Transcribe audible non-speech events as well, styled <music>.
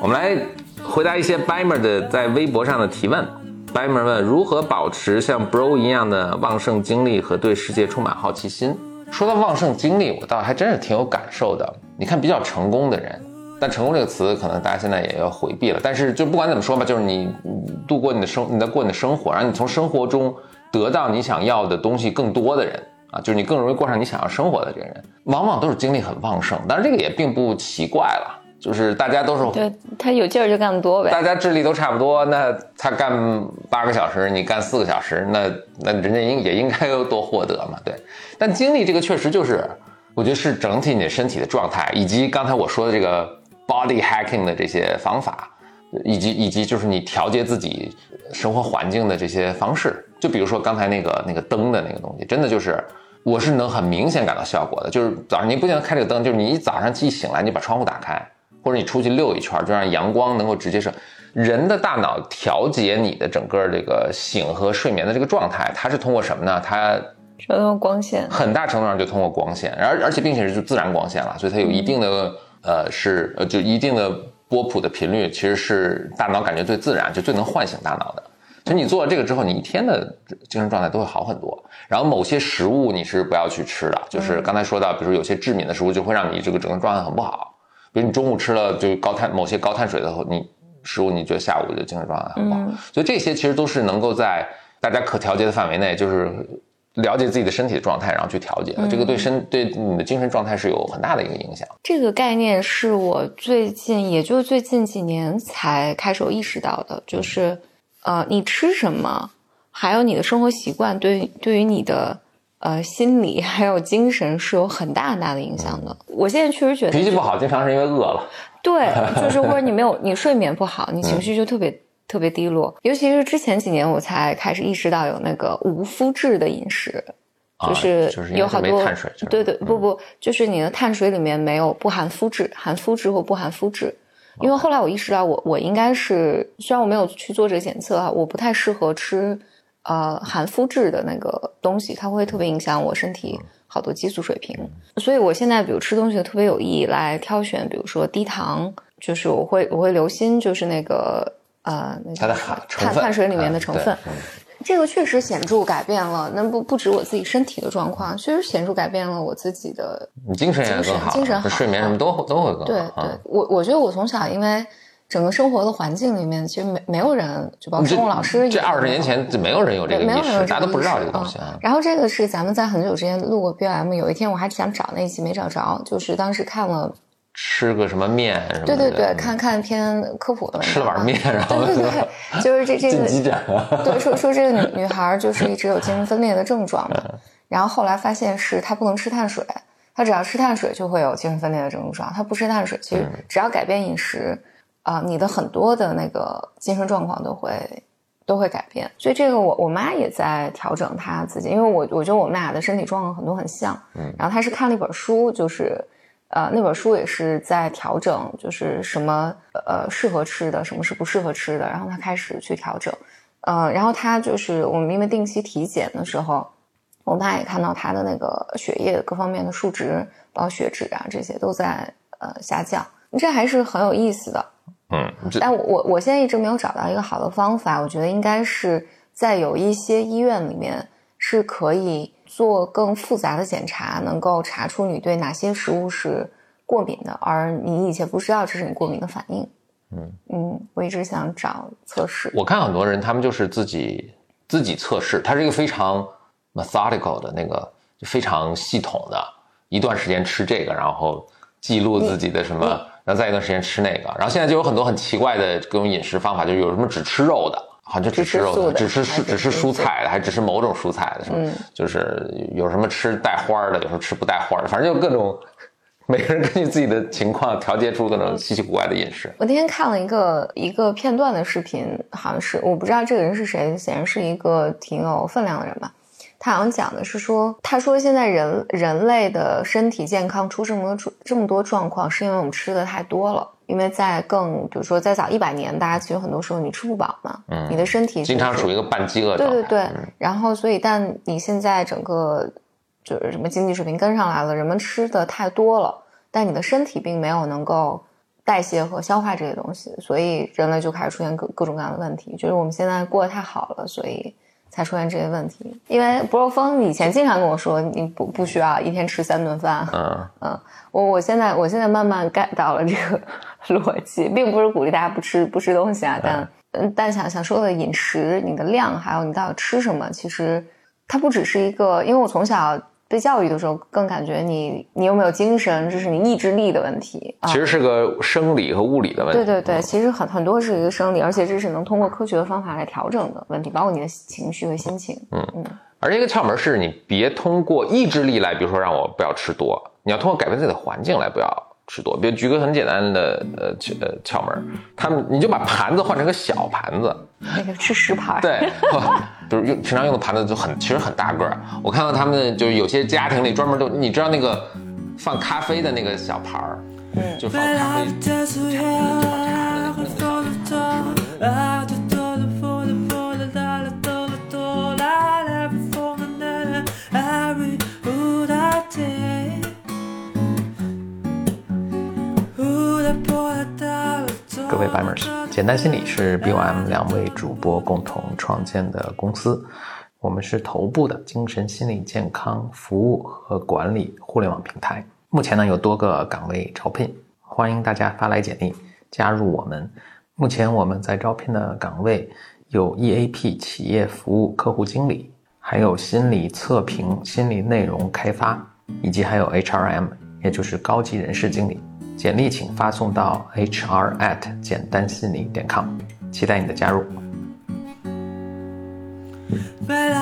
我们来回答一些 Bimer 的在微博上的提问。Bimer 问如何保持像 Bro 一样的旺盛精力和对世界充满好奇心。说到旺盛精力，我倒还真是挺有感受的。你看比较成功的人，但成功这个词可能大家现在也要回避了。但是就不管怎么说吧，就是你度过你的生，你在过你的生活，然后你从生活中得到你想要的东西更多的人啊，就是你更容易过上你想要生活的这个人，往往都是精力很旺盛。但是这个也并不奇怪了。就是大家都是对他有劲儿就干得多呗，大家智力都差不多，那他干八个小时，你干四个小时，那那人家应也应该有多获得嘛？对，但精力这个确实就是，我觉得是整体你身体的状态，以及刚才我说的这个 body hacking 的这些方法，以及以及就是你调节自己生活环境的这些方式，就比如说刚才那个那个灯的那个东西，真的就是我是能很明显感到效果的，就是早上你不仅开这个灯，就是你一早上一醒来，你把窗户打开。或者你出去溜一圈，就让阳光能够直接射人的大脑调节你的整个这个醒和睡眠的这个状态，它是通过什么呢？它通过光线，很大程度上就通过光线，而而且并且是就自然光线了，所以它有一定的呃是呃就一定的波谱的频率，其实是大脑感觉最自然，就最能唤醒大脑的。所以你做了这个之后，你一天的精神状态都会好很多。然后某些食物你是不要去吃的，就是刚才说到，比如有些致敏的食物就会让你这个整个状态很不好。比如你中午吃了就高碳某些高碳水的你食物，你觉得下午就精神状态很不好。所以这些其实都是能够在大家可调节的范围内，就是了解自己的身体的状态，然后去调节的。这个对身对你的精神状态是有很大的一个影响。这个概念是我最近，也就是最近几年才开始有意识到的，就是呃，你吃什么，还有你的生活习惯，对对于你的。呃，心理还有精神是有很大很大的影响的。我现在确实觉得脾气不好，经常是因为饿了。对，<laughs> 就是或者你没有你睡眠不好，你情绪就特别特别低落。尤其是之前几年，我才开始意识到有那个无麸质的饮食，就是有好多。对对，不不，就是你的碳水里面没有不含麸质，含麸质或不含麸质。因为后来我意识到，我我应该是虽然我没有去做这个检测啊，我不太适合吃。呃，含麸质的那个东西，它会特别影响我身体好多激素水平。所以我现在比如吃东西特别有意来挑选，比如说低糖，就是我会我会留心，就是那个呃，它的碳碳水里面的成分。这个确实显著改变了，那不不止我自己身体的状况，确实显著改变了我自己的。你精神也更好，精神好，睡眠什么都都会更好。对对，我我觉得我从小因为。整个生活的环境里面，其实没没有人，就包括生物老师。这二十年前就没有人有这个意识，大家都不知道这个东西啊。然后这个是咱们在很久之前录过 B M，有一天我还想找那一期没找着，就是当时看了吃个什么面什么。对对对，看看篇科普的。吃了碗面，然后对对对，<laughs> 就是这这个。进对，说说这个女 <laughs> 女孩就是一直有精神分裂的症状嘛，然后后来发现是她不能吃碳水，她只要吃碳水就会有精神分裂的症状，她不吃碳水，其实只要改变饮食。啊，你的很多的那个精神状况都会都会改变，所以这个我我妈也在调整她自己，因为我我觉得我们俩的身体状况很多很像，嗯，然后她是看了一本书，就是呃那本书也是在调整，就是什么呃适合吃的，什么是不适合吃的，然后他开始去调整，呃，然后他就是我们因为定期体检的时候，我妈也看到他的那个血液各方面的数值，包括血脂啊这些都在呃下降，这还是很有意思的。嗯，但我我我现在一直没有找到一个好的方法。我觉得应该是在有一些医院里面是可以做更复杂的检查，能够查出你对哪些食物是过敏的，而你以前不知道这是你过敏的反应。嗯嗯，我一直想找测试。我看很多人他们就是自己自己测试，它是一个非常 methodical 的那个，就非常系统的，一段时间吃这个，然后记录自己的什么。然后再一段时间吃那个，然后现在就有很多很奇怪的各种饮食方法，就有什么只吃肉的，好像就只吃肉的，只吃蔬只吃蔬菜的，还只吃某种蔬菜的，什么就是有什么吃带花的，有时候吃不带花的，反正就各种，每个人根据自己的情况调节出各种稀奇古怪的饮食。我那天看了一个一个片段的视频，好像是我不知道这个人是谁，显然是一个挺有分量的人吧。他好像讲的是说，他说现在人人类的身体健康出这么多这么多状况，是因为我们吃的太多了。因为在更比如说在早一百年，大家其实很多时候你吃不饱嘛，嗯，你的身体经常处于一个半饥饿状态。对对对，然后所以但你现在整个就是什么经济水平跟上来了，人们吃的太多了，但你的身体并没有能够代谢和消化这些东西，所以人类就开始出现各各种各样的问题。就是我们现在过得太好了，所以。才出现这些问题，因为博若峰以前经常跟我说，你不不需要一天吃三顿饭。嗯嗯，我我现在我现在慢慢 get 到了这个 <laughs> 逻辑，并不是鼓励大家不吃不吃东西啊，但嗯但想想说的饮食，你的量还有你到底吃什么，其实它不只是一个，因为我从小。被教育的时候，更感觉你你有没有精神，这是你意志力的问题。其实是个生理和物理的问题。对对对，其实很很多是一个生理，而且这是能通过科学的方法来调整的问题，包括你的情绪和心情。嗯嗯。而一个窍门是你别通过意志力来，比如说让我不要吃多，你要通过改变自己的环境来不要。吃多，比如举个很简单的呃窍呃窍门，他们你就把盘子换成个小盘子，那个吃食盘，对，比如用平常用的盘子就很其实很大个儿。我看到他们就是有些家庭里专门都，你知道那个放咖啡的那个小盘儿，嗯，就放咖啡。简单心理是 BOM 两位主播共同创建的公司，我们是头部的精神心理健康服务和管理互联网平台。目前呢有多个岗位招聘，欢迎大家发来简历加入我们。目前我们在招聘的岗位有 EAP 企业服务客户经理，还有心理测评、心理内容开发，以及还有 HRM，也就是高级人事经理。简历请发送到 hr 简单心理点 com，期待你的加入。But